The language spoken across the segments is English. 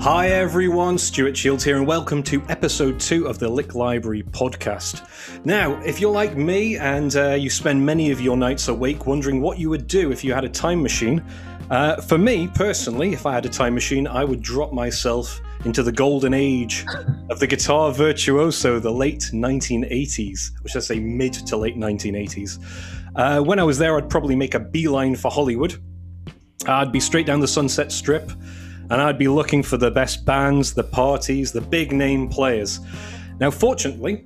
Hi everyone, Stuart Shields here, and welcome to episode two of the Lick Library podcast. Now, if you're like me and uh, you spend many of your nights awake wondering what you would do if you had a time machine, uh, for me personally, if I had a time machine, I would drop myself into the golden age of the guitar virtuoso, the late 1980s, which I say mid to late 1980s. Uh, when I was there, I'd probably make a beeline for Hollywood. I'd be straight down the Sunset Strip and I'd be looking for the best bands, the parties, the big name players. Now, fortunately,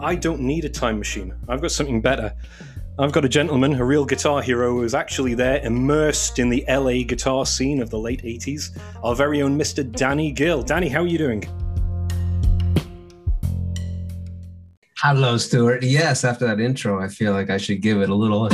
I don't need a time machine. I've got something better. I've got a gentleman, a real guitar hero, who was actually there, immersed in the LA guitar scene of the late 80s. Our very own Mr. Danny Gill. Danny, how are you doing? Hello, Stuart. Yes, after that intro, I feel like I should give it a little.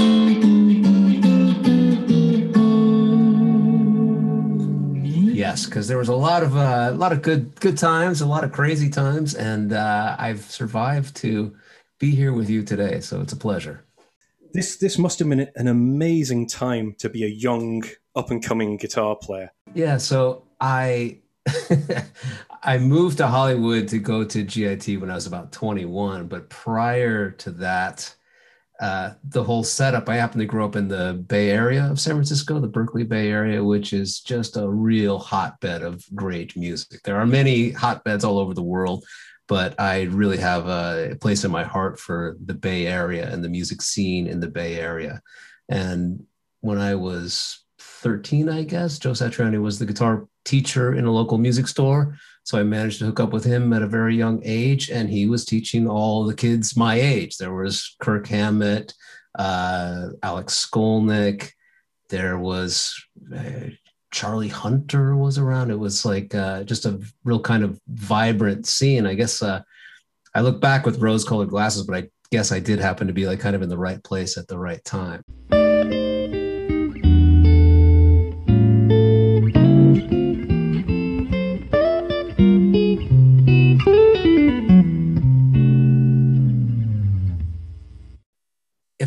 Yes, because there was a lot of uh, a lot of good good times, a lot of crazy times, and uh, I've survived to be here with you today. So it's a pleasure. This this must have been an amazing time to be a young up and coming guitar player. Yeah, so I I moved to Hollywood to go to GIT when I was about 21, but prior to that, uh, the whole setup. I happen to grow up in the Bay Area of San Francisco, the Berkeley Bay Area, which is just a real hotbed of great music. There are many hotbeds all over the world, but I really have a place in my heart for the Bay Area and the music scene in the Bay Area. And when I was 13, I guess, Joe Satriani was the guitar teacher in a local music store. So I managed to hook up with him at a very young age, and he was teaching all the kids my age. There was Kirk Hammett, uh, Alex Skolnick, there was uh, Charlie Hunter was around. It was like uh, just a real kind of vibrant scene. I guess uh, I look back with rose-colored glasses, but I guess I did happen to be like kind of in the right place at the right time.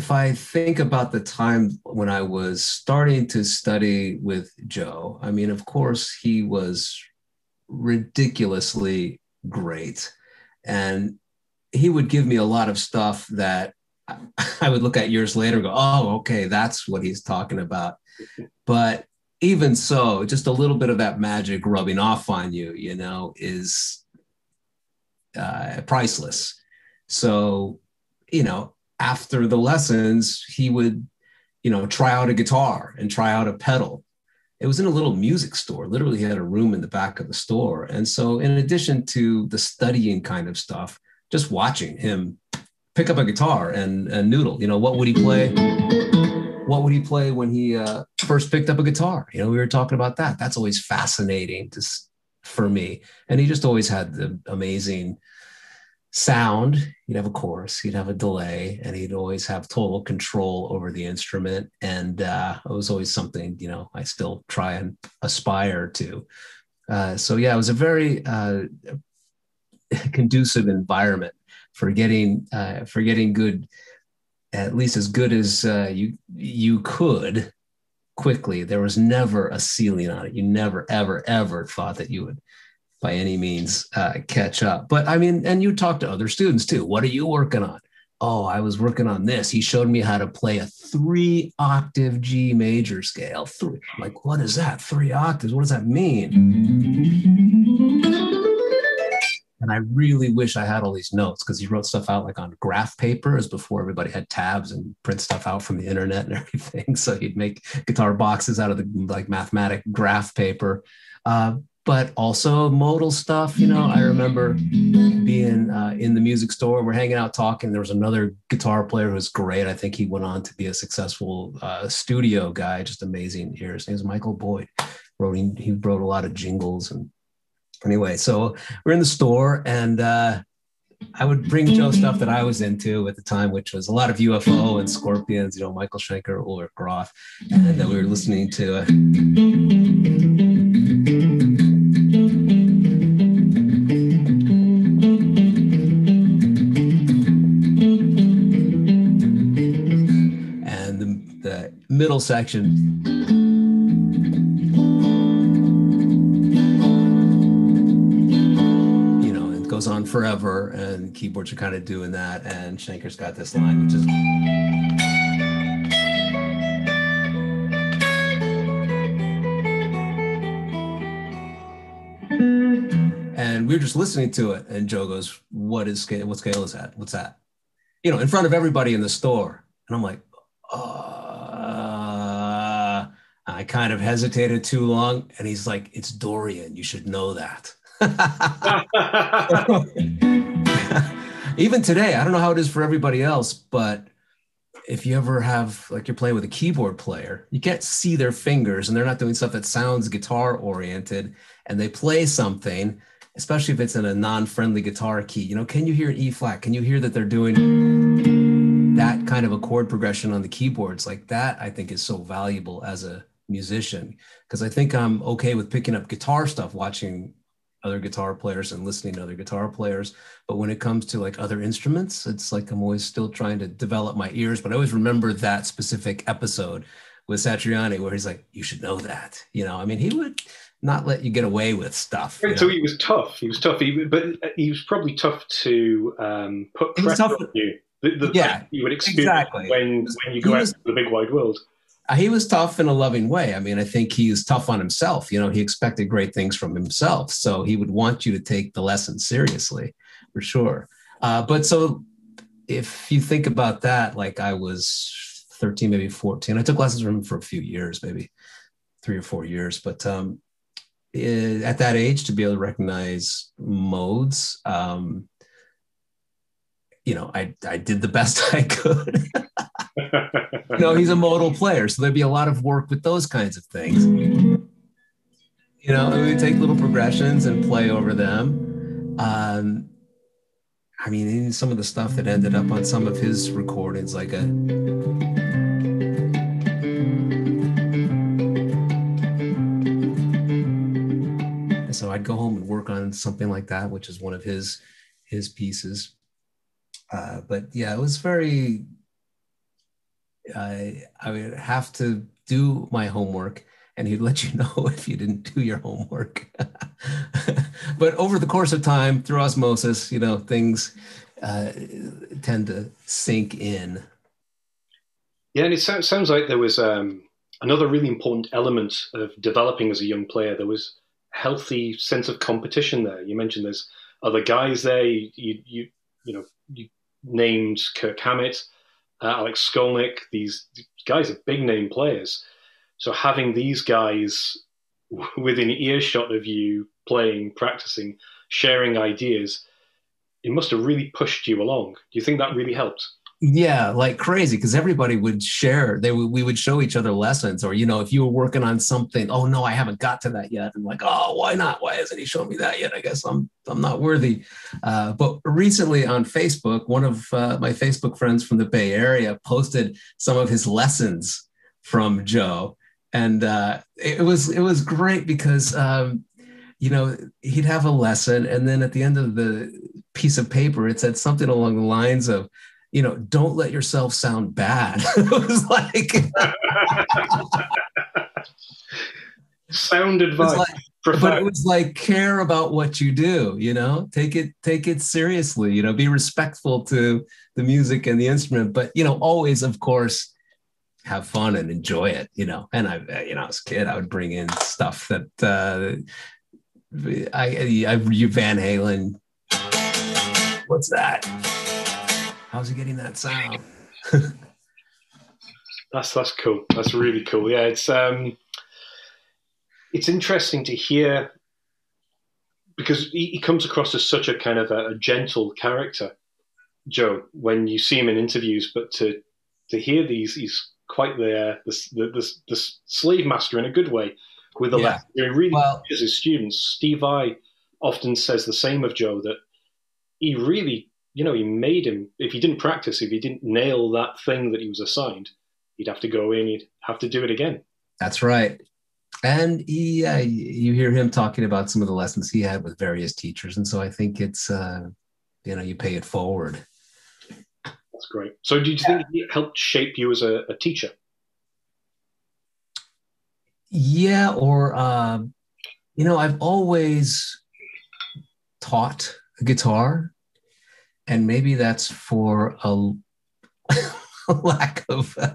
If I think about the time when I was starting to study with Joe, I mean, of course, he was ridiculously great. And he would give me a lot of stuff that I would look at years later and go, oh, okay, that's what he's talking about. But even so, just a little bit of that magic rubbing off on you, you know, is uh, priceless. So, you know, after the lessons, he would, you know, try out a guitar and try out a pedal. It was in a little music store. Literally, he had a room in the back of the store. And so, in addition to the studying kind of stuff, just watching him pick up a guitar and, and noodle, you know, what would he play? What would he play when he uh, first picked up a guitar? You know, we were talking about that. That's always fascinating to, for me. And he just always had the amazing sound he'd have a chorus he'd have a delay and he'd always have total control over the instrument. And uh, it was always something you know i still try and aspire to. Uh, so yeah it was a very uh, conducive environment for getting uh, for getting good at least as good as uh, you you could quickly. There was never a ceiling on it. You never ever ever thought that you would by any means uh, catch up. But I mean, and you talk to other students too. What are you working on? Oh, I was working on this. He showed me how to play a three octave G major scale. Three, like, what is that? Three octaves? What does that mean? And I really wish I had all these notes because he wrote stuff out like on graph paper as before everybody had tabs and print stuff out from the internet and everything. So he'd make guitar boxes out of the like mathematic graph paper. Uh, but also modal stuff. You know, I remember being uh, in the music store. We're hanging out talking. There was another guitar player who was great. I think he went on to be a successful uh, studio guy, just amazing ears. His name was Michael Boyd. Wrote he wrote a lot of jingles and anyway. So we're in the store and. Uh, I would bring Joe stuff that I was into at the time, which was a lot of UFO and Scorpions, you know, Michael Schenker, Ulrich Roth, and then we were listening to. Middle section. goes on forever, and keyboards are kind of doing that. And Schenker's got this line, which is. And we were just listening to it, and Joe goes, "What is scale? What scale is that? What's that?" You know, in front of everybody in the store, and I'm like, uh, I kind of hesitated too long, and he's like, "It's Dorian. You should know that." Even today, I don't know how it is for everybody else, but if you ever have like you're playing with a keyboard player, you can't see their fingers and they're not doing stuff that sounds guitar oriented and they play something, especially if it's in a non-friendly guitar key. You know, can you hear an E flat? Can you hear that they're doing that kind of a chord progression on the keyboards? Like that, I think is so valuable as a musician because I think I'm okay with picking up guitar stuff watching other guitar players and listening to other guitar players. But when it comes to like other instruments, it's like I'm always still trying to develop my ears. But I always remember that specific episode with Satriani where he's like, "You should know that." You know, I mean, he would not let you get away with stuff. So he was tough. He was tough. He, but he was probably tough to um, put pressure on you. The, the yeah, you would experience exactly. when when you go out into the big wide world. He was tough in a loving way. I mean, I think he he's tough on himself. You know, he expected great things from himself. So he would want you to take the lesson seriously, for sure. Uh, but so if you think about that, like I was 13, maybe 14, I took lessons from him for a few years, maybe three or four years. But um, it, at that age, to be able to recognize modes, um, you know, I, I did the best I could. you know, he's a modal player, so there'd be a lot of work with those kinds of things. You know, we take little progressions and play over them. Um, I mean, some of the stuff that ended up on some of his recordings, like a so I'd go home and work on something like that, which is one of his his pieces. Uh, but yeah, it was very I, I would have to do my homework and he'd let you know if you didn't do your homework. but over the course of time, through osmosis, you know, things uh, tend to sink in. Yeah, and it sounds like there was um, another really important element of developing as a young player. There was healthy sense of competition there. You mentioned there's other guys there. You you you, you know you named Kirk Hammett uh, Alex Skolnick. These guys are big name players. So having these guys within earshot of you playing, practicing, sharing ideas, it must have really pushed you along. Do you think that really helped? Yeah, like crazy because everybody would share. They would, we would show each other lessons, or you know, if you were working on something, oh no, I haven't got to that yet, and like, oh, why not? Why hasn't he shown me that yet? I guess I'm I'm not worthy. Uh, but recently on Facebook, one of uh, my Facebook friends from the Bay Area posted some of his lessons from Joe, and uh, it was it was great because um, you know he'd have a lesson, and then at the end of the piece of paper, it said something along the lines of you know, don't let yourself sound bad. it was like sound advice. Like, but it was like care about what you do, you know, take it, take it seriously, you know, be respectful to the music and the instrument, but you know, always, of course, have fun and enjoy it, you know. And I, you know, as a kid, I would bring in stuff that uh, I, I, I Van Halen. What's that? How's he getting that sound? that's that's cool. That's really cool. Yeah, it's um, it's interesting to hear because he, he comes across as such a kind of a, a, gentle character, Joe, when you see him in interviews. But to to hear these, he's quite the the, the, the slave master in a good way with the yeah. left. He really well, is his students. Steve Vai often says the same of Joe that he really you know, he made him, if he didn't practice, if he didn't nail that thing that he was assigned, he'd have to go in, he'd have to do it again. That's right. And he, uh, you hear him talking about some of the lessons he had with various teachers. And so I think it's, uh, you know, you pay it forward. That's great. So do you yeah. think it helped shape you as a, a teacher? Yeah. Or, uh, you know, I've always taught guitar, and maybe that's for a lack of uh,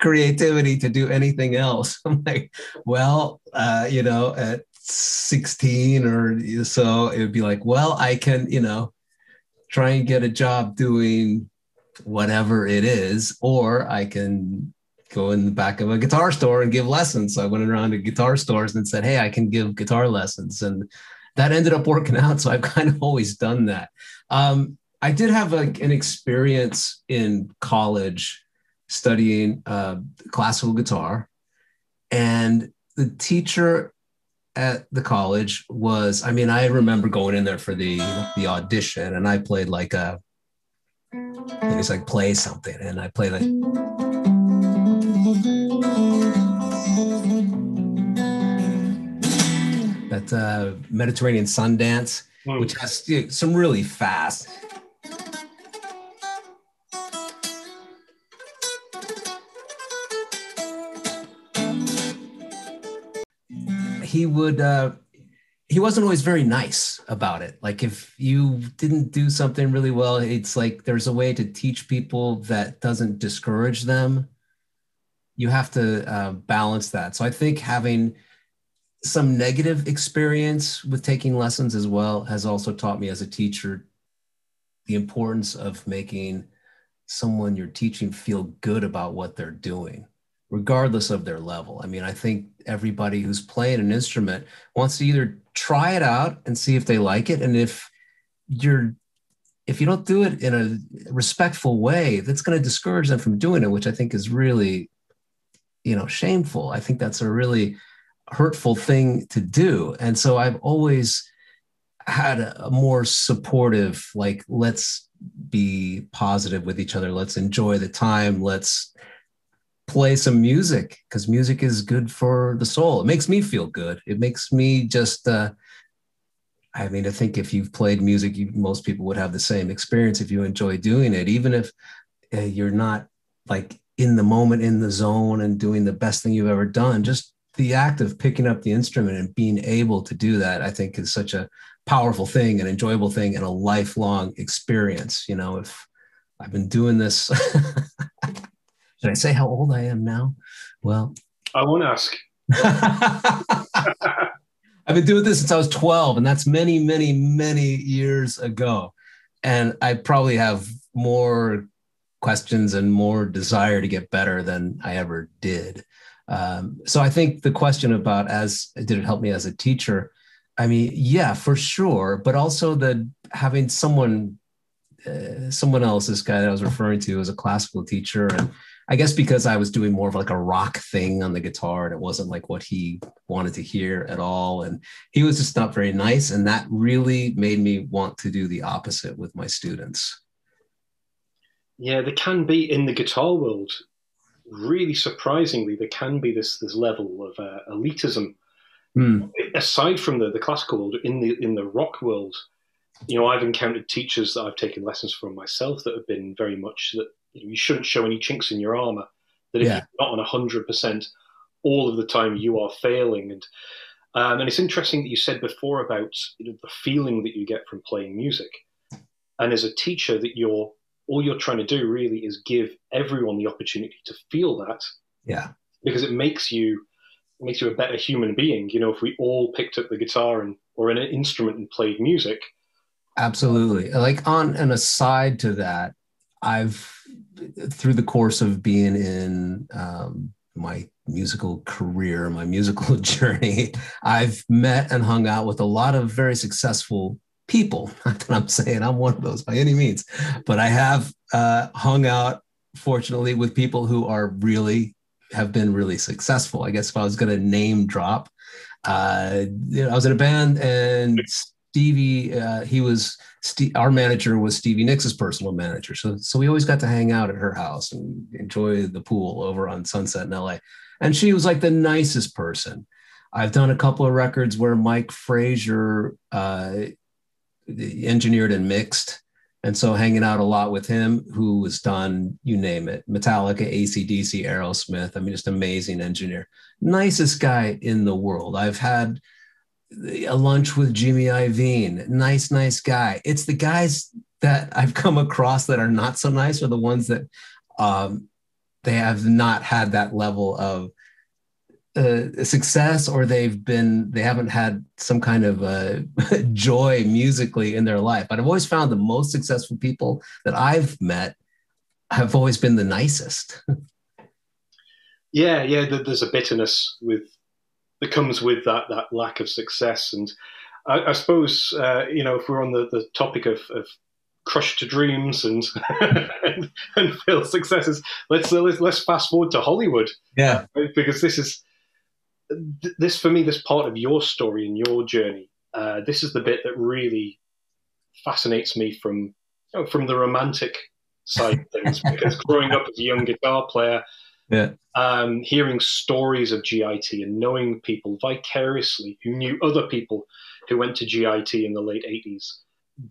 creativity to do anything else. I'm like, well, uh, you know, at 16 or so, it would be like, well, I can, you know, try and get a job doing whatever it is, or I can go in the back of a guitar store and give lessons. So I went around to guitar stores and said, Hey, I can give guitar lessons. And that ended up working out. So I've kind of always done that. Um, I did have a, an experience in college studying uh, classical guitar. And the teacher at the college was, I mean, I remember going in there for the, the audition and I played like a, he's like, play something. And I played like, that uh, Mediterranean Sundance, mm. which has you know, some really fast. He would. Uh, he wasn't always very nice about it. Like if you didn't do something really well, it's like there's a way to teach people that doesn't discourage them. You have to uh, balance that. So I think having some negative experience with taking lessons as well has also taught me as a teacher the importance of making someone you're teaching feel good about what they're doing regardless of their level. I mean i think everybody who's playing an instrument wants to either try it out and see if they like it and if you're if you don't do it in a respectful way that's going to discourage them from doing it which i think is really you know shameful. I think that's a really hurtful thing to do. And so I've always had a more supportive, like, let's be positive with each other. Let's enjoy the time. Let's play some music because music is good for the soul. It makes me feel good. It makes me just, uh, I mean, I think if you've played music, you, most people would have the same experience if you enjoy doing it, even if uh, you're not like in the moment, in the zone, and doing the best thing you've ever done. Just the act of picking up the instrument and being able to do that, I think, is such a powerful thing, an enjoyable thing, and a lifelong experience. You know, if I've been doing this, should I say how old I am now? Well, I won't ask. I've been doing this since I was 12, and that's many, many, many years ago. And I probably have more questions and more desire to get better than I ever did. Um, so I think the question about as did it help me as a teacher? I mean, yeah, for sure, but also the having someone, uh, someone else, this guy that I was referring to as a classical teacher, and I guess because I was doing more of like a rock thing on the guitar, and it wasn't like what he wanted to hear at all, and he was just not very nice, and that really made me want to do the opposite with my students. Yeah, there can be in the guitar world really surprisingly, there can be this this level of uh, elitism. Mm. Aside from the, the classical world, in the in the rock world, you know, I've encountered teachers that I've taken lessons from myself that have been very much that you, know, you shouldn't show any chinks in your armor. That if yeah. you're not on hundred percent all of the time, you are failing. And um, and it's interesting that you said before about you know, the feeling that you get from playing music. And as a teacher, that you're all you're trying to do really is give everyone the opportunity to feel that. Yeah. Because it makes you it makes you a better human being. You know, if we all picked up the guitar and or an instrument and played music. Absolutely. Like on an aside to that, I've through the course of being in um, my musical career, my musical journey, I've met and hung out with a lot of very successful people. Not that I'm saying I'm one of those by any means, but I have uh, hung out, fortunately, with people who are really have been really successful. I guess if I was going to name drop, uh, you know, I was in a band and Stevie, uh, he was Steve, our manager was Stevie Nicks' personal manager. So, so we always got to hang out at her house and enjoy the pool over on Sunset in LA. And she was like the nicest person. I've done a couple of records where Mike Fraser uh, engineered and mixed. And so hanging out a lot with him, who has done, you name it, Metallica, ACDC, Aerosmith. I mean, just amazing engineer. Nicest guy in the world. I've had a lunch with Jimmy Iovine, nice, nice guy. It's the guys that I've come across that are not so nice are the ones that um, they have not had that level of uh, success or they've been they haven't had some kind of uh, joy musically in their life. But i've always found the most successful people that i've met have always been the nicest. Yeah yeah there's a bitterness with that comes with that that lack of success. And i, I suppose uh, you know if we're on the, the topic of, of crushed dreams and and, and failed successes let's, let's let's fast forward to hollywood. Yeah. Because this is this for me, this part of your story and your journey, uh, this is the bit that really fascinates me from you know, from the romantic side of things. because growing up as a young guitar player, yeah. um, hearing stories of GIT and knowing people vicariously who knew other people who went to GIT in the late '80s,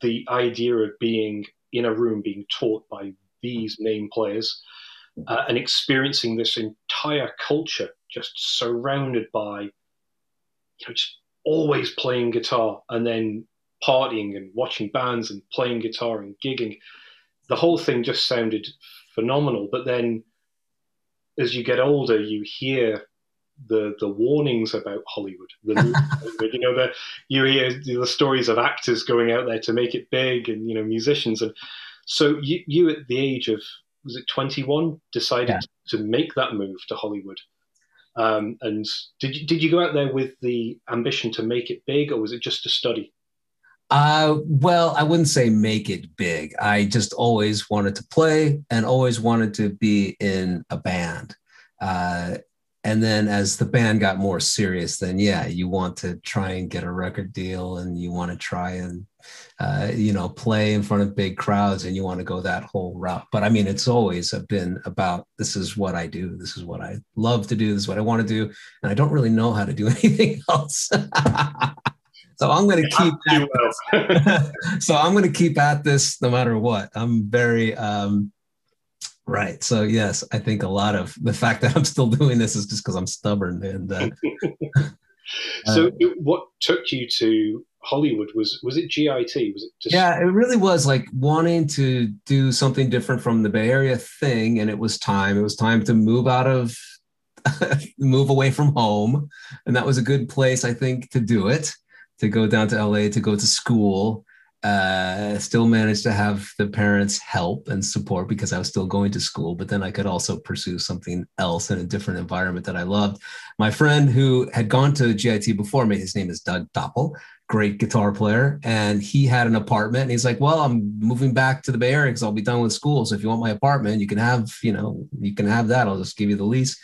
the idea of being in a room being taught by these name players uh, and experiencing this entire culture just surrounded by, you know, just always playing guitar and then partying and watching bands and playing guitar and gigging. The whole thing just sounded phenomenal. But then as you get older, you hear the the warnings about Hollywood. The, you know, the you hear the stories of actors going out there to make it big, and you know, musicians, and so you you at the age of was it twenty one decided yeah. to make that move to Hollywood. Um, and did you, did you go out there with the ambition to make it big, or was it just to study? Uh, well, I wouldn't say make it big. I just always wanted to play and always wanted to be in a band. Uh, and then as the band got more serious, then yeah, you want to try and get a record deal and you want to try and uh, you know, play in front of big crowds and you want to go that whole route. But I mean, it's always been about this is what I do. This is what I love to do. This is what I want to do. And I don't really know how to do anything else. so I'm going to keep at so I'm going to keep at this no matter what. I'm very um, right. So yes, I think a lot of the fact that I'm still doing this is just because I'm stubborn and. Uh, so, uh, what took you to Hollywood was was it GIT? Was it just Yeah, it really was like wanting to do something different from the Bay Area thing and it was time. It was time to move out of move away from home and that was a good place I think to do it, to go down to LA to go to school. Uh, still managed to have the parents help and support because I was still going to school, but then I could also pursue something else in a different environment that I loved. My friend who had gone to GIT before me, his name is Doug Doppel great guitar player, and he had an apartment. And he's like, "Well, I'm moving back to the Bay Area because I'll be done with school. So if you want my apartment, you can have, you know, you can have that. I'll just give you the lease."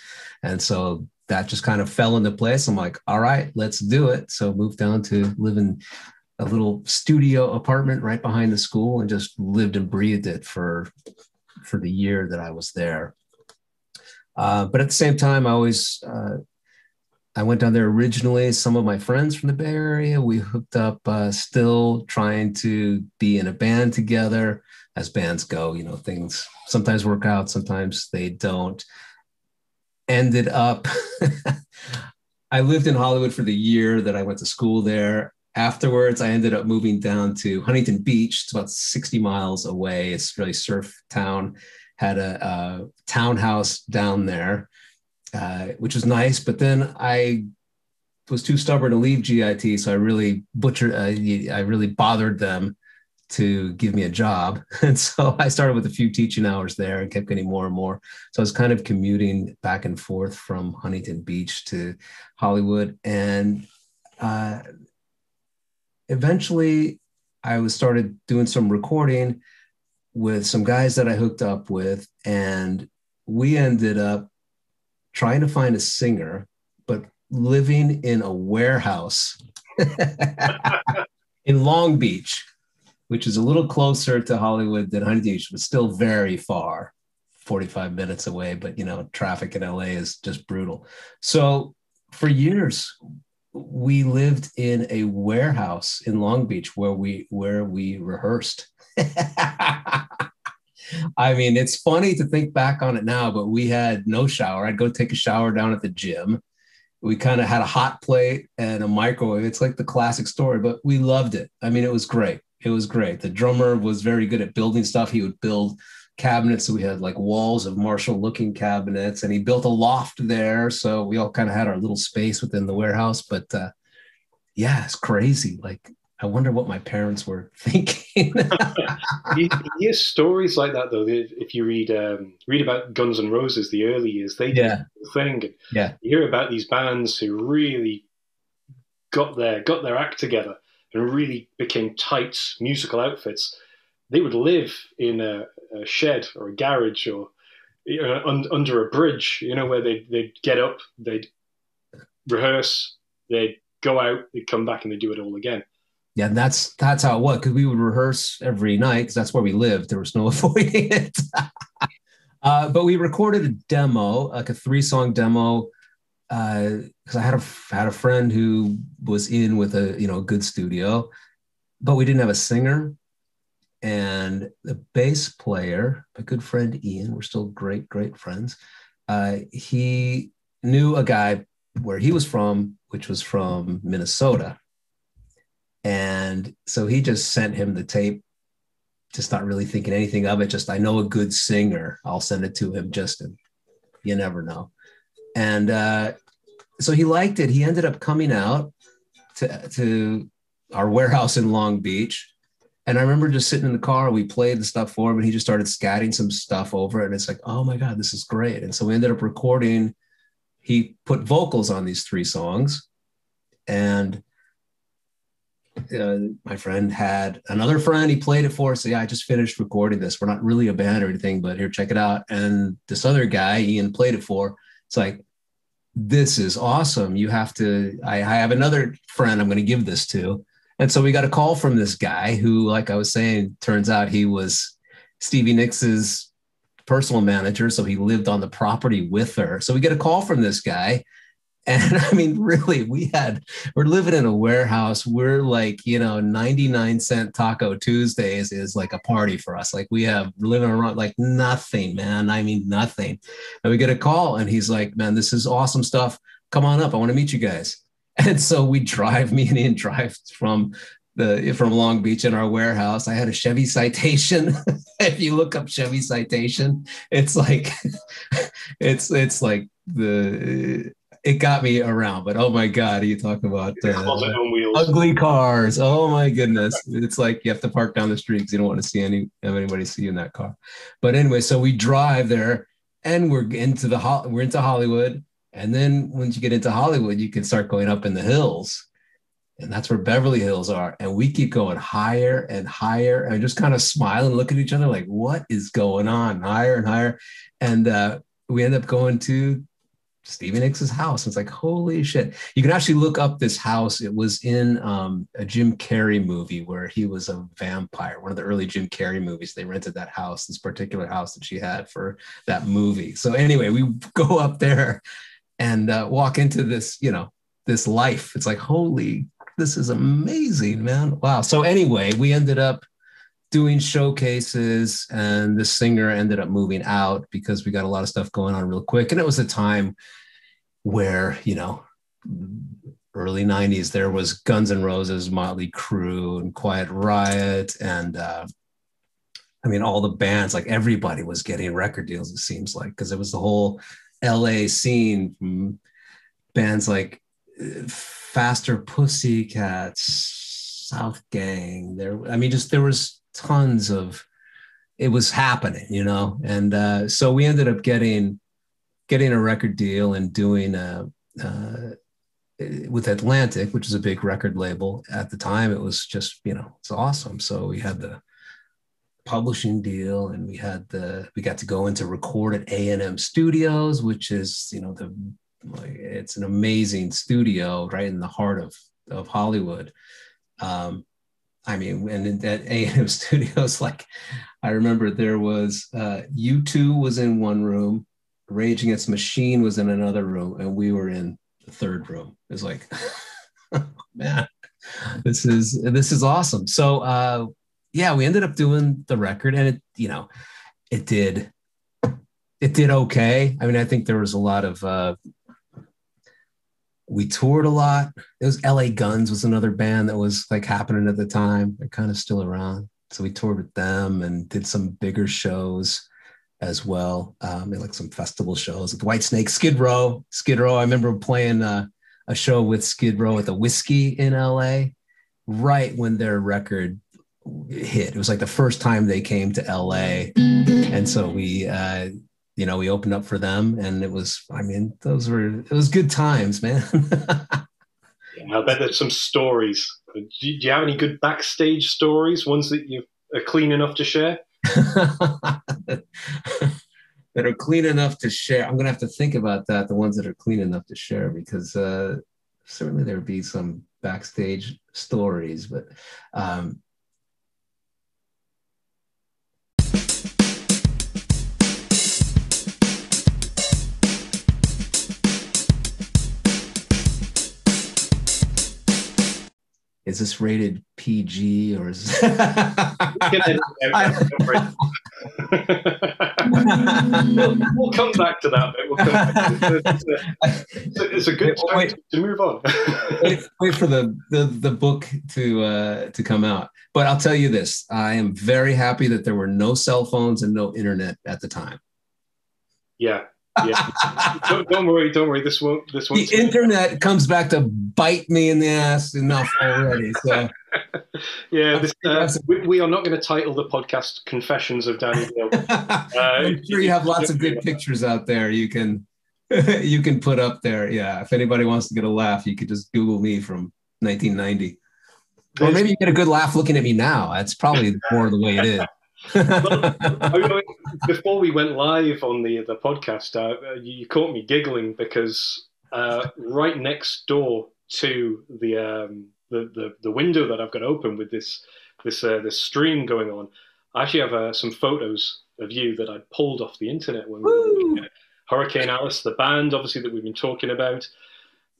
And so that just kind of fell into place. I'm like, "All right, let's do it." So moved down to live in a little studio apartment right behind the school, and just lived and breathed it for for the year that I was there. Uh, but at the same time, I always uh, I went down there originally. Some of my friends from the Bay Area, we hooked up, uh, still trying to be in a band together. As bands go, you know, things sometimes work out, sometimes they don't. Ended up, I lived in Hollywood for the year that I went to school there. Afterwards, I ended up moving down to Huntington Beach. It's about 60 miles away. It's really surf town. Had a, a townhouse down there uh, which was nice. But then I was too stubborn to leave GIT, so I really butchered. Uh, I really bothered them to give me a job, and so I started with a few teaching hours there and kept getting more and more. So I was kind of commuting back and forth from Huntington Beach to Hollywood, and uh, eventually I was started doing some recording with some guys that I hooked up with, and we ended up trying to find a singer, but living in a warehouse in Long Beach, which is a little closer to Hollywood than Huntington Beach, but still very far, 45 minutes away. But you know, traffic in LA is just brutal. So for years, we lived in a warehouse in Long Beach where we where we rehearsed. I mean, it's funny to think back on it now, but we had no shower. I'd go take a shower down at the gym we kind of had a hot plate and a microwave. It's like the classic story, but we loved it. I mean, it was great. It was great. The drummer was very good at building stuff. He would build cabinets. So we had like walls of Marshall looking cabinets, and he built a loft there. So we all kind of had our little space within the warehouse. But uh, yeah, it's crazy. Like, I wonder what my parents were thinking. you, hear stories like that though. If you read um, read about Guns N' Roses, the early years, they did the thing. Yeah, you hear about these bands who really got their got their act together and really became tight musical outfits. They would live in a, a shed or a garage or you know, un, under a bridge, you know, where they they'd get up, they'd rehearse, they'd go out, they'd come back, and they'd do it all again. Yeah, and that's that's how it was because we would rehearse every night because that's where we lived. There was no avoiding it. uh, but we recorded a demo, like a three song demo, because uh, I had a had a friend who was in with a you know a good studio, but we didn't have a singer, and the bass player, my good friend Ian, we're still great great friends. Uh, he knew a guy where he was from, which was from Minnesota and so he just sent him the tape, just not really thinking anything of it. Just, I know a good singer. I'll send it to him just you never know. And uh, so he liked it. He ended up coming out to, to our warehouse in Long Beach. And I remember just sitting in the car, we played the stuff for him, and he just started scatting some stuff over. It, and it's like, oh my God, this is great. And so we ended up recording. He put vocals on these three songs. And uh, my friend had another friend. He played it for us. So yeah, I just finished recording this. We're not really a band or anything, but here, check it out. And this other guy, Ian, played it for. It's like, this is awesome. You have to. I, I have another friend. I'm going to give this to. And so we got a call from this guy who, like I was saying, turns out he was Stevie Nicks' personal manager. So he lived on the property with her. So we get a call from this guy and I mean, really, we had, we're living in a warehouse. We're like, you know, 99 cent Taco Tuesdays is like a party for us. Like, we have living around like nothing, man. I mean, nothing. And we get a call, and he's like, man, this is awesome stuff. Come on up. I want to meet you guys. And so we drive, me and Ian drive from the from Long Beach in our warehouse. I had a Chevy Citation. if you look up Chevy Citation, it's like it's it's like the it got me around. But oh my god, you talk about uh, ugly cars. Oh my goodness, it's like you have to park down the street because you don't want to see any have anybody see you in that car. But anyway, so we drive there, and we're into the we're into Hollywood, and then once you get into Hollywood, you can start going up in the hills. And that's where Beverly Hills are. And we keep going higher and higher and just kind of smile and look at each other like, what is going on? Higher and higher. And uh, we end up going to Stevie Nicks' house. It's like, holy shit. You can actually look up this house. It was in um, a Jim Carrey movie where he was a vampire, one of the early Jim Carrey movies. They rented that house, this particular house that she had for that movie. So, anyway, we go up there and uh, walk into this, you know, this life. It's like, holy, this is amazing, man. Wow. So, anyway, we ended up doing showcases and the singer ended up moving out because we got a lot of stuff going on real quick and it was a time where you know early 90s there was guns n' roses motley crue and quiet riot and uh, i mean all the bands like everybody was getting record deals it seems like because it was the whole la scene from bands like uh, faster pussycats south gang there i mean just there was tons of it was happening, you know, and uh, so we ended up getting getting a record deal and doing a, uh, with Atlantic, which is a big record label at the time. It was just you know it's awesome. So we had the publishing deal and we had the we got to go into record at A&M Studios, which is you know the like, it's an amazing studio right in the heart of of Hollywood. Um, I mean, and at A&M Studios, like I remember there was uh, U2 was in one room, Rage Against Machine was in another room, and we were in the third room. It was like, man, this is this is awesome. So uh, yeah, we ended up doing the record, and it you know, it did it did okay. I mean, I think there was a lot of uh, we toured a lot. It was LA Guns was another band that was like happening at the time. They're kind of still around. So we toured with them and did some bigger shows as well. Um, like some festival shows like Whitesnake, Skid Row, Skid Row. I remember playing uh, a show with Skid Row at the Whisky in LA right when their record hit. It was like the first time they came to LA. And so we, uh, you know, we opened up for them and it was, I mean, those were, it was good times, man. yeah, I bet there's some stories. Do you, do you have any good backstage stories, ones that you are clean enough to share? that are clean enough to share. I'm gonna have to think about that. The ones that are clean enough to share, because uh, certainly there would be some backstage stories. But um, is this rated PG or is we'll come back to that bit. We'll it's, a, it's, a, good time wait, to move on. wait, wait, for the, the, the book to uh, to come out. But I'll tell you this: I am very happy that there were no cell phones and no internet at the time. Yeah, yeah. don't, don't, worry, don't worry. This won't. This won't. The internet comes back to bite me in the ass enough already. So. yeah, this, uh, we, we, are not going to title the podcast "Confessions of Danny Gill." Uh, I'm sure you have lots of good pictures out there. You can you can put up there. Yeah, if anybody wants to get a laugh, you could just Google me from 1990. Or maybe you get a good laugh looking at me now. That's probably more the way it is well, before we went live on the the podcast, uh, you caught me giggling because uh, right next door to the, um, the, the the window that I've got open with this this uh, this stream going on, I actually have uh, some photos of you that I pulled off the internet when we were Hericane Alice, the band, obviously that we've been talking about,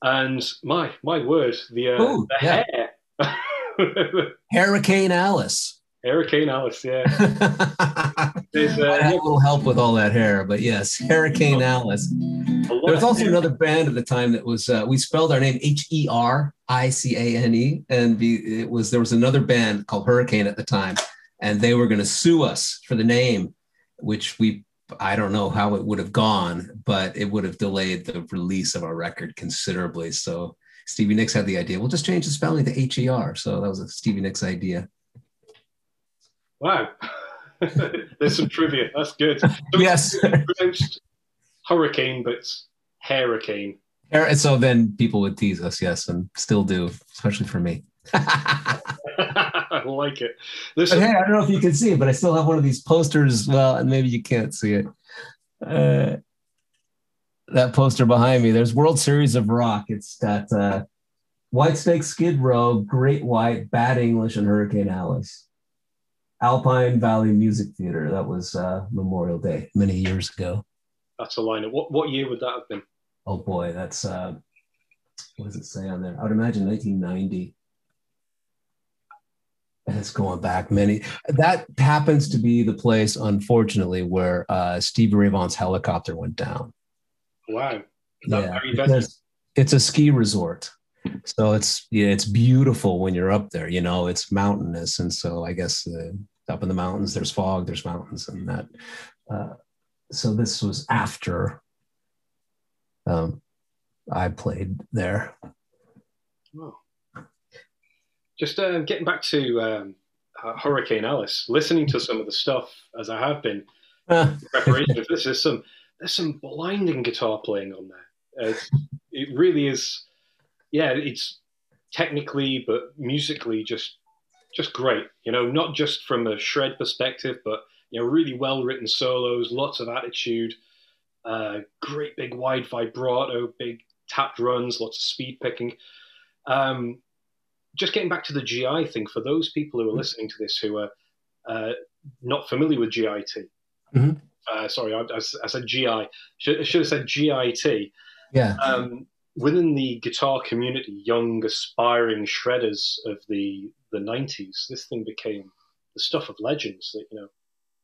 and my my word, the, uh, Ooh, the yeah. hair. Hericane Alice. Hericane Alice, yeah. There's, uh, I had a little help with all that hair, but yes, Hericane Alice. There was also another band at the time that was uh, we spelled our name H E R I C A N E, and be, it was there was another band called Hurricane at the time, and they were going to sue us for the name, which we I don't know how it would have gone, but it would have delayed the release of our record considerably. So Stevie Nicks had the idea. We'll just change the spelling to H E R. So that was a Stevie Nicks idea. Wow. There's some trivia. That's good. So yes. Pronounced hurricane, but hurricane. So then people would tease us, yes, and still do, especially for me. I like it. There's some- hey, I don't know if you can see it, but I still have one of these posters. Well, and maybe you can't see it. Uh, that poster behind me. There's World Series of Rock. It's got uh, Whitesnake, Skid Row, Great White, Bad English, and Hericane Alice. Alpine Valley Music Theater. That was uh, Memorial Day many years ago. That's a lineup. What what year would that have been? Oh boy, that's uh, what does it say on there? I would imagine 1990. And it's going back many. That happens to be the place, unfortunately, where uh, Stevie Ray Vaughan's helicopter went down. Wow. Yeah, it's a ski resort so it's yeah it's beautiful when you're up there you know it's mountainous. And so i guess uh, up in the mountains there's fog there's mountains and that uh, so this was after um, i played there. Oh. just uh, getting back to um, hericane alice listening to some of the stuff as i have been in preparation of this there's some there's some blinding guitar playing on there. It really is yeah, it's technically but musically just just great. You know, not just from a shred perspective, but you know, really well written solos, lots of attitude, uh, great big wide vibrato, big tapped runs, lots of speed picking. Um, just getting back to the GI thing, for those people who are listening to this who are uh, not familiar with GIT, mm-hmm. uh, sorry, I, I, said GI, should, should have said GIT. Yeah. Um, within the guitar community, young aspiring shredders of the the '90s, this thing became the stuff of legends. That you know,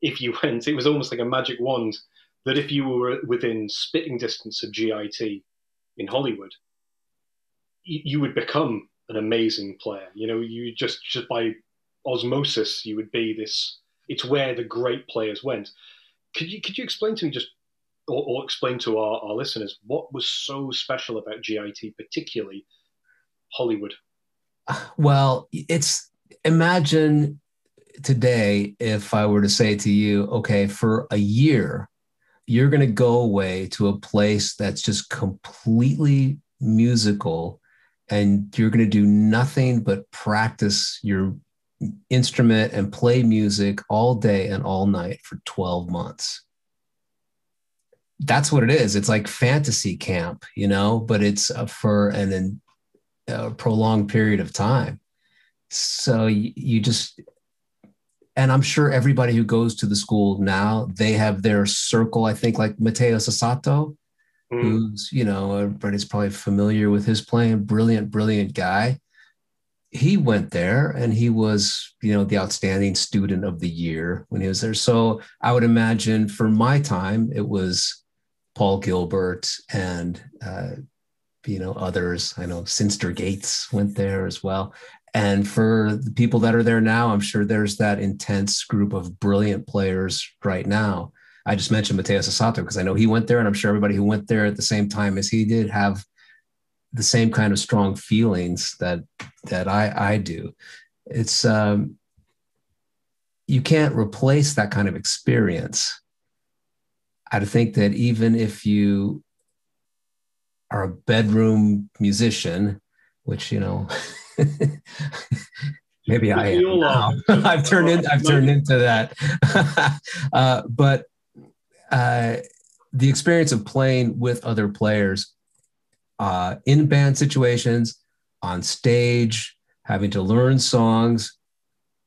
if you went, it was almost like a magic wand. That if you were within spitting distance of GIT in Hollywood, you would become an amazing player. You know, you just just by osmosis, you would be this. It's where the great players went. Could you could you explain to me just, or, or explain to our, our listeners what was so special about GIT, particularly Hollywood? Well, it's imagine today if I were to say to you, okay, for a year, you're going to go away to a place that's just completely musical and you're going to do nothing but practice your instrument and play music all day and all night for 12 months. That's what it is. It's like fantasy camp, you know, but it's for an, in a prolonged period of time. So you, you just, and I'm sure everybody who goes to the school now, they have their circle. I think like Mateus Asato, mm. who's, you know, everybody's probably familiar with his playing, brilliant, brilliant guy. He went there and he was, you know, the outstanding student of the year when he was there. So I would imagine for my time, it was Paul Gilbert and, uh, you know, others. I know Synyster Gates went there as well. And for the people that are there now, I'm sure there's that intense group of brilliant players right now. I just mentioned Mateus Asato because I know he went there, and I'm sure everybody who went there at the same time as he did have the same kind of strong feelings that that I I do. It's um, you can't replace that kind of experience. I think that even if you are a bedroom musician, which you know Maybe I am. I've turned in, I've turned into that. uh, but uh, the experience of playing with other players uh, in band situations, on stage, having to learn songs,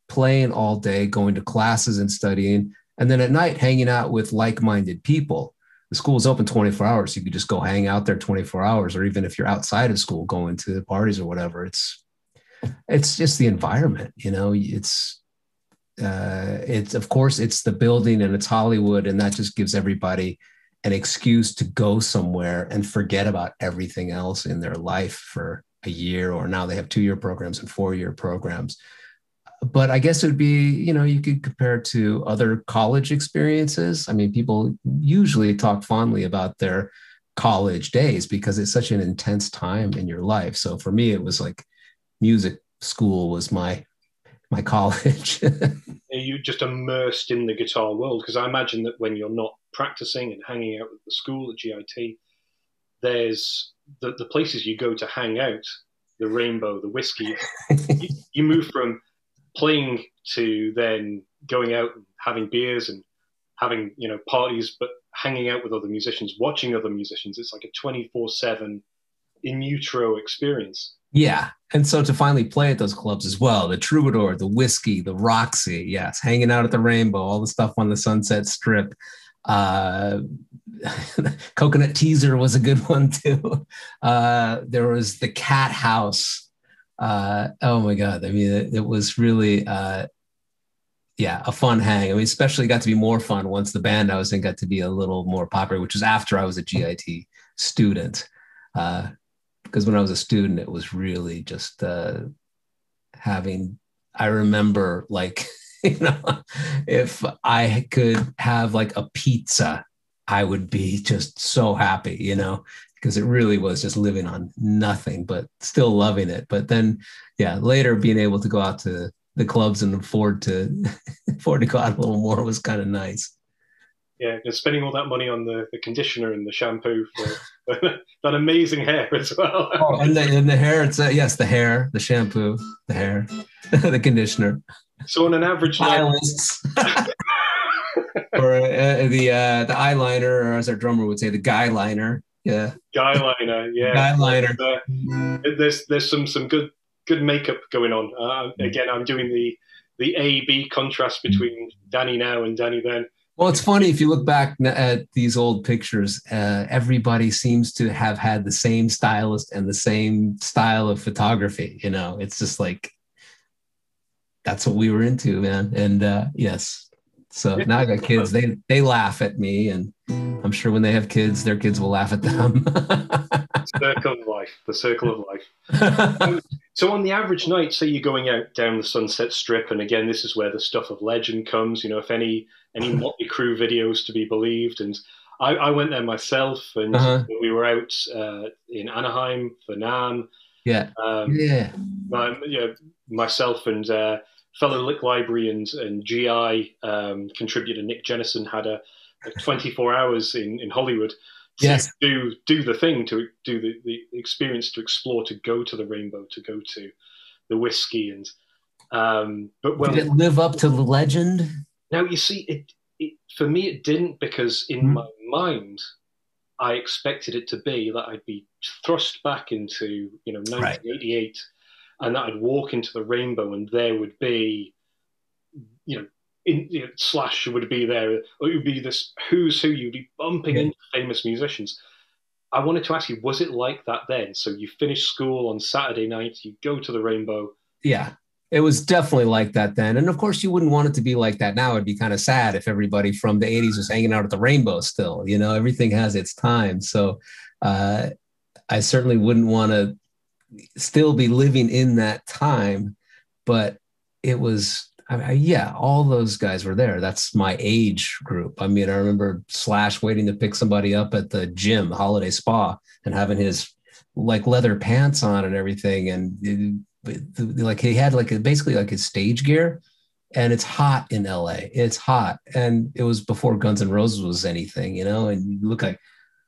playing all day, going to classes and studying, and then at night hanging out with like-minded people. The school is open 24 hours. You could just go hang out there 24 hours, or even if you're outside of school going to the parties or whatever, it's it's just the environment you know? It's uh, it's of course it's the building and it's hollywood and that just gives everybody an excuse to go somewhere and forget about everything else in their life for a year or now they have two year programs and four year programs but i guess it would be you know you could compare it to other college experiences i mean people usually talk fondly about their college days because it's such an intense time in your life so for me it was like music school was my my college. you just immersed in the guitar world because I imagine that when you're not practicing and hanging out at the school at GIT, there's the, the places you go to hang out, the rainbow, the Whisky. you, you move from playing to then going out and having beers and having you know parties, but hanging out with other musicians, watching other musicians. It's like a twenty four seven in utero experience. Yeah. And so to finally play at those clubs as well, the Troubadour, the Whisky, the Roxy, yes, hanging out at the Rainbow, all the stuff on the Sunset Strip. Uh, Coconut Teaszer was a good one too. Uh, there was the Cat House. Uh, oh my God. I mean, it, it was really, uh, yeah, a fun hang. I mean, especially got to be more fun once the band I was in got to be a little more popular, which was after I was a GIT student. Uh, because when I was a student, it was really just uh, having. I remember like you know, if I could have like a pizza, I would be just so happy, you know, because it really was just living on nothing, but still loving it. But then, yeah, later being able to go out to the clubs and afford to afford to go out a little more was kind of nice yeah, spending all that money on the, the conditioner and the shampoo for that amazing hair as well. oh, and the, and the hair, it's uh, yes, the hair, the shampoo, the hair, the conditioner. So on an average stylists, or uh, the uh, the eyeliner, or as our drummer would say, the guy liner. Yeah, guy liner. Yeah, guy liner. Uh, there's there's some some good good makeup going on. Uh, again, I'm doing the the A B contrast between Danny now and Danny then well, it's funny if you look back at these old pictures, uh, everybody seems to have had the same stylist and the same style of photography. You know, it's just like that's what we were into, man. And uh, yes, So now I got kids. They they laugh at me, and I'm sure when they have kids, their kids will laugh at them. circle of life. The circle of life. Um, so on the average night, say you're going out down the Sunset Strip, and again, this is where the stuff of legend comes. You know, if any any Mötley Crüe videos to be believed, and I, I went there myself, and uh-huh. we were out uh, in Anaheim for NAMM. Yeah, um, yeah. My, yeah, myself and uh, fellow Lick Library and and GI um, contributor Nick Jennison had a 24 hours in in Hollywood yes. do do the thing to do the, the experience to explore to go to the rainbow to go to the Whisky and um but when did it live up to the legend now you see it, it for me it didn't because in mm-hmm. my mind i expected it to be that i'd be thrust back into you know 1988 right. and that i'd walk into the rainbow and there would be you know in, you know, Slash would be there, or it would be this who's who. You'd be bumping yeah. into famous musicians. I wanted to ask you, was it like that then? So you finish school on Saturday night, you go to the Rainbow. Yeah, it was definitely like that then. And of course, you wouldn't want it to be like that now. It'd be kind of sad if everybody from the 80s was hanging out at the Rainbow still. You know, everything has its time. So uh, I certainly wouldn't want to still be living in that time, but it was I mean, yeah, all those guys were there. That's my age group. I mean, I remember Slash waiting to pick somebody up at the gym, Holiday Spa, and having his like leather pants on and everything, and uh, like he had like basically like his stage gear. And it's hot in LA. It's hot, and it was before Guns N' Roses was anything, you know. And you look like,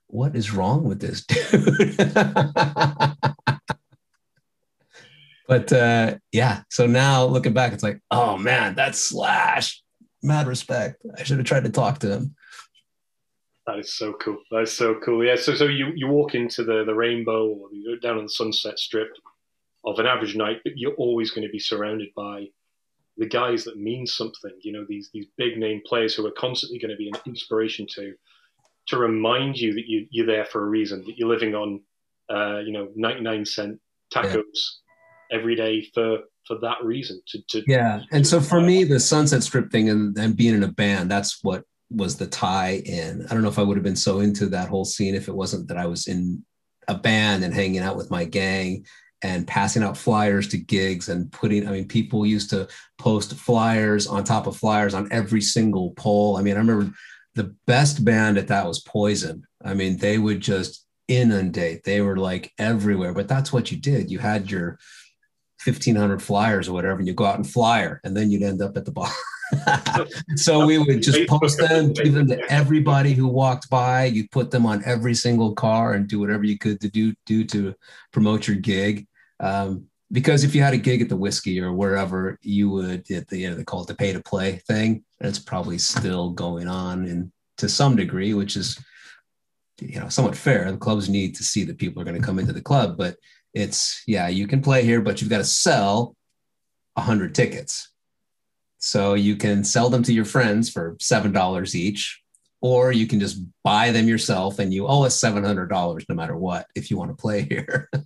what is wrong with this dude? but uh, yeah, so now looking back, it's like, oh man, that's Slash. Mad respect. I should have tried to talk to him. That is so cool. That is so cool. Yeah. So so you, you walk into the, the rainbow or you down on the sunset strip of an average night, but you're always going to be surrounded by the guys that mean something. You know, these these big name players who are constantly going to be an inspiration to to remind you that you you're there for a reason, that you're living on uh, you know, ninety nine cent tacos. Yeah every day for for that reason. To, to yeah, and so for me, the Sunset Strip thing and, and being in a band, that's what was the tie in. I don't know if I would have been so into that whole scene if it wasn't that I was in a band and hanging out with my gang and passing out flyers to gigs and putting i mean people used to post flyers on top of flyers on every single pole i mean i remember the best band at that was poison i mean they would just inundate they were like everywhere but that's what you did you had your 1500 flyers or whatever and you go out and flyer and then you'd end up at the bar. So we would just post them give them to everybody who walked by. You put them on every single car and do whatever you could to do do to promote your gig. Um, because if you had a gig at the Whisky or wherever you would at the you know they call it the pay to play thing. And it's probably still going on and to some degree which is you know somewhat fair. The clubs need to see that people are going to come into the club but it's yeah you can play here but you've got to sell 100 tickets. So you can sell them to your friends for $7 each or you can just buy them yourself and you owe us $700 no matter what if you want to play here.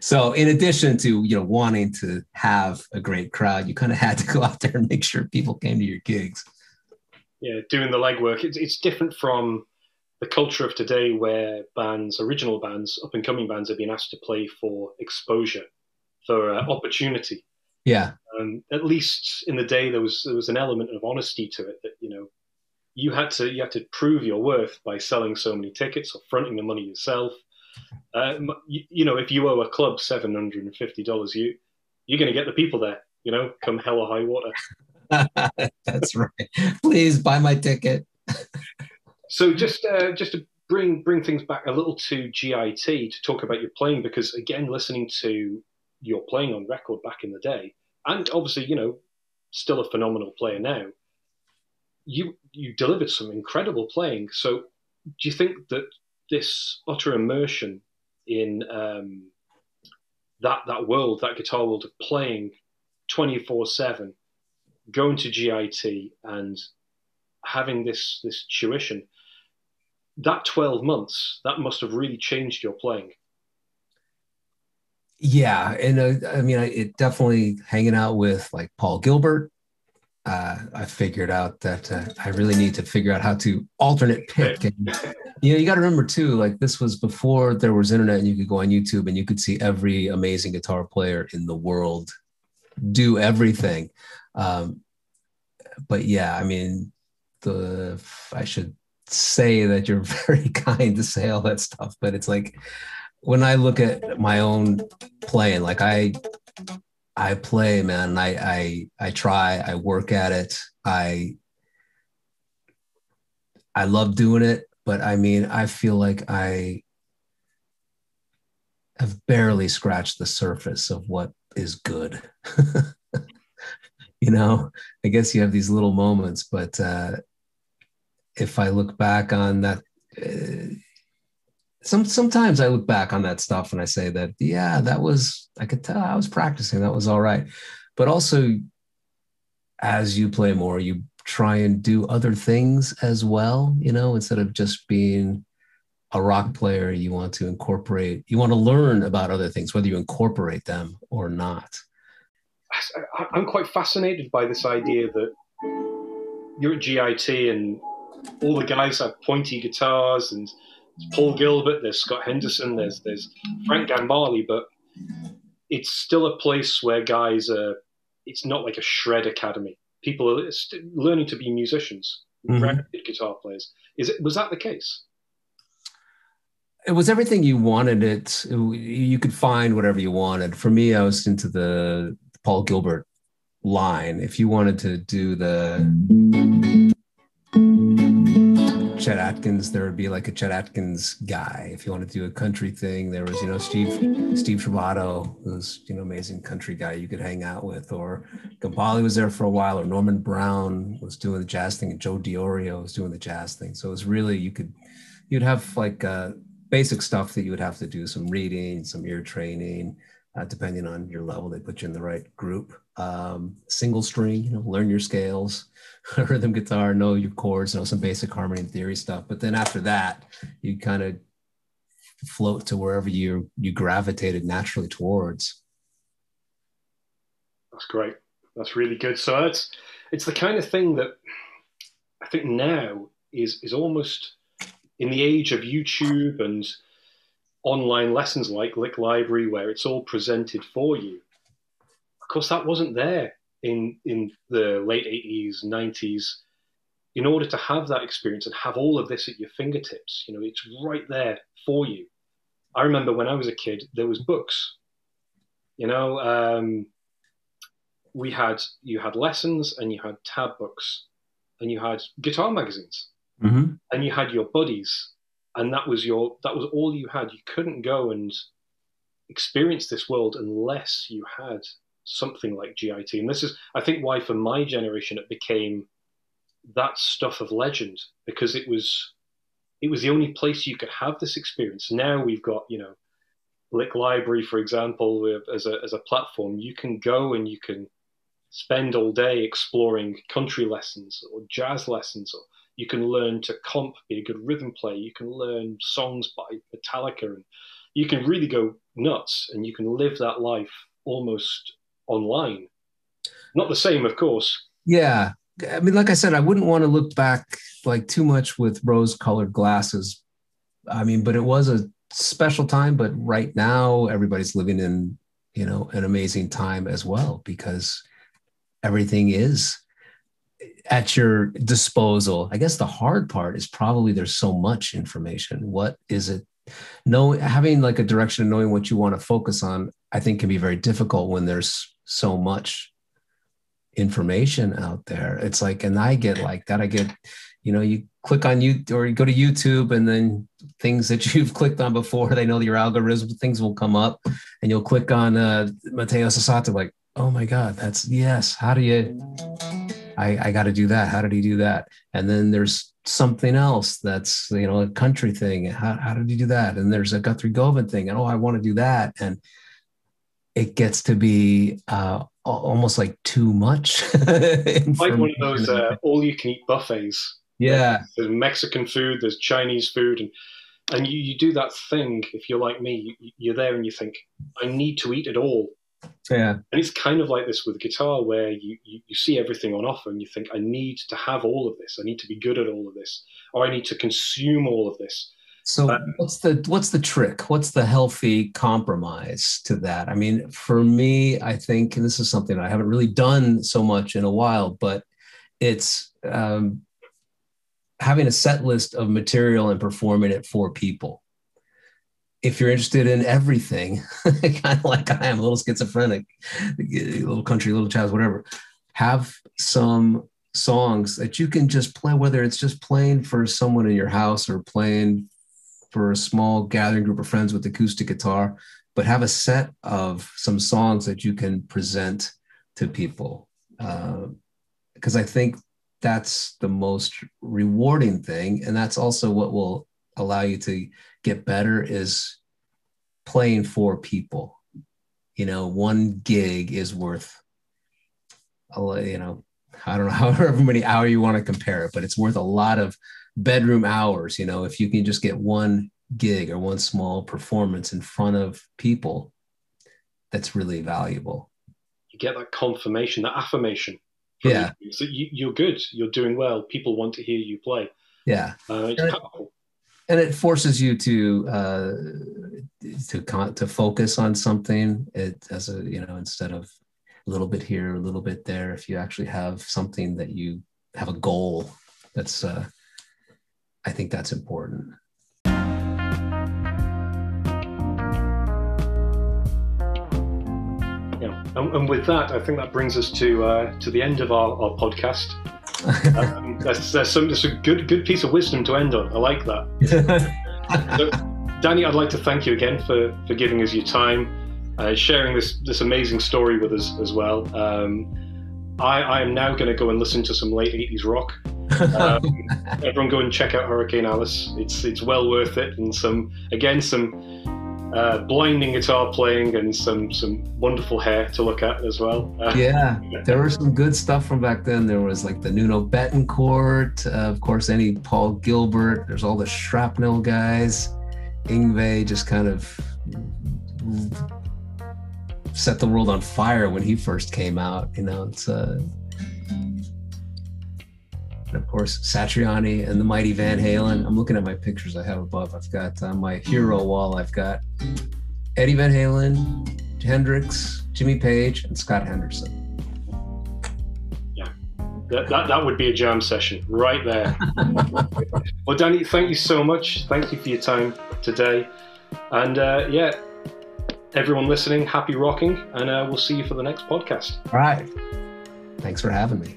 So in addition to you know wanting to have a great crowd you kind of had to go out there and make sure people came to your gigs. Yeah doing the legwork. It's, it's different from the culture of today where bands, original bands, up and coming bands are being asked to play for exposure, for uh, opportunity. Yeah. Um, at least in the day, there was there was an element of honesty to it that you know you had to you had to prove your worth by selling so many tickets or fronting the money yourself. Uh, you, you, know, if you owe a club seven hundred and fifty dollars, you you're going to get the people there. You know, come hell or high water. That's right. Please buy my ticket. So just uh, just to bring bring things back a little to GIT to talk about your playing because again, listening to your playing on record back in the day, and obviously you know still a phenomenal player now. You you delivered some incredible playing. So do you think that this utter immersion in um, that that world, that guitar world of playing twenty four seven, going to GIT and having this this tuition that 12 months, that must have really changed your playing. Yeah. And uh, I mean, it definitely hanging out with like Paul Gilbert uh, I figured out that uh, I really need to figure out how to alternate pick. And, you know, you got to remember too, like this was before there was internet and you could go on YouTube and you could see every amazing guitar player in the world do everything. Um, but yeah, I mean, the I should say that you're very kind to say all that stuff, but it's like when I look at my own playing, like I I play, man. I I I try. I work at it. I I love doing it, but I mean, I feel like I have barely scratched the surface of what is good. you know, I guess you have these little moments, but uh, if I look back on that, uh, some sometimes I look back on that stuff and I say that yeah, that was I could tell I was practicing. That was all right, but also as you play more, you try and do other things as well. You know, instead of just being a rock player, you want to incorporate. You want to learn about other things, whether you incorporate them or not. I'm quite fascinated by this idea that you're at GIT and all the guys have pointy guitars and Paul Gilbert, there's Scott Henderson, there's there's Frank Gambale, but it's still a place where guys are. It's not like a shred academy. People are learning to be musicians, mm-hmm. guitar players. Is it was that the case? It was everything you wanted. It you could find whatever you wanted. For me, I was into the Paul Gilbert line. If you wanted to do the Chet Atkins, there would be like a Chet Atkins guy. If you want to do a country thing, there was, you know, Steve Steve Trovato, who's, you know, amazing country guy you could hang out with. Or Gambale was there for a while, or Norman Brown was doing the jazz thing, and Joe Diorio was doing the jazz thing. So it was really you could you'd have like uh, basic stuff that you would have to do some reading, some ear training, uh, depending on your level. They put you in the right group. Um, single string, you know, learn your scales rhythm guitar, know your chords, know some basic harmony and theory stuff. But then after that, you kind of float to wherever you you gravitated naturally towards. That's great. That's really good. So it's it's the kind of thing that I think now is is almost in the age of YouTube and online lessons like Lick Library, where it's all presented for you. Of course, that wasn't there in in the late 80s 90s in order to have that experience and have all of this at your fingertips you know it's right there for you. I remember when i was a kid there was books. You know um, we had you had lessons and you had tab books and you had guitar magazines. Mm-hmm. and you had your buddies and that was your that was all you had you couldn't go and experience this world unless you had something like GIT. And this is, I think, why for my generation it became that stuff of legend because it was it was the only place you could have this experience. Now we've got you know Lick Library, for example, as a as a platform. You can go and you can spend all day exploring country lessons or jazz lessons, or you can learn to comp, be a good rhythm player. You can learn songs by Metallica, and you can really go nuts, and you can live that life almost online. Not the same, of course. Yeah. I mean, like I said, I wouldn't want to look back like too much with rose colored glasses. I mean, but it was a special time. But right now, everybody's living in, you know, an amazing time as well because everything is at your disposal. I guess the hard part is probably there's so much information. What is it? No, having like a direction and knowing what you want to focus on, I think can be very difficult when there's so much information out there. It's like, and I get like that. I get, you know, you click on you or you go to YouTube and then things that you've clicked on before, they know your algorithm, things will come up and you'll click on uh, Mateus Asato, like, oh my God, that's yes. How do you, I, I got to do that. How did he do that? And then there's something else that's, you know, a country thing. How, how did he do that? And there's a Guthrie Govan thing. And oh, I want to do that. And it gets to be uh, almost like too much. like one of those uh, all-you-can-eat buffets. Yeah, there's Mexican food, there's Chinese food, and and you, you do that thing. If you're like me, you, you're there and you think, I need to eat it all. Yeah. And it's kind of like this with guitar where you, you, you see everything on offer and you think, I need to have all of this. I need to be good at all of this, or I need to consume all of this. So what's the what's the trick? What's the healthy compromise to that? I mean, for me, I think and this is something I haven't really done so much in a while, but it's um, having a set list of material and performing it for people. If you're interested in everything, kind of like I am, a little schizophrenic, a little country, little jazz, whatever, have some songs that you can just play, whether it's just playing for someone in your house or playing for a small gathering group of friends with acoustic guitar, but have a set of some songs that you can present to people. Because uh, I think that's the most rewarding thing. And that's also what will allow you to get better is playing for people. You know, one gig is worth, you know, I don't know however many hour you want to compare it, but it's worth a lot of bedroom hours. You know, if you can just get one gig or one small performance in front of people, that's really valuable. You get that confirmation, that affirmation. Yeah. You. So you, are good. You're doing well. People want to hear you play. Yeah. Uh, it's powerful. And it forces you to uh, to con- to focus on something. It as a you know instead of a little bit here, a little bit there. If you actually have something that you have a goal, that's uh, I think that's important. Yeah, and, and, with that, I think that brings us to uh, to the end of our, our podcast. Um, that's, that's, some, that's a good good piece of wisdom to end on. I like that. so, Danny, I'd like to thank you again for for giving us your time, uh, sharing this this amazing story with us as well. Um, I, I am now going to go and listen to some late 80s rock. Um, everyone go and check out Hericane Alice. It's it's well worth it, and some again some uh, blinding guitar playing and some some wonderful hair to look at as well. Uh, yeah, there was some good stuff from back then. There was like the Nuno Bettencourt, uh, of course, any Paul Gilbert. There's all the Shrapnel guys. Yngwie just kind of set the world on fire when he first came out. You know, it's uh, and of course Satriani and the mighty Van Halen. I'm looking at my pictures I have above. I've got on my hero wall. I've got Eddie Van Halen, Hendrix, Jimmy Page, and Scott Henderson. Yeah, that, that, that would be a jam session right there. well, Danny, thank you so much. Thank you for your time today, and uh, yeah everyone listening, happy rocking, and uh, we'll see you for the next podcast. All right. Thanks for having me.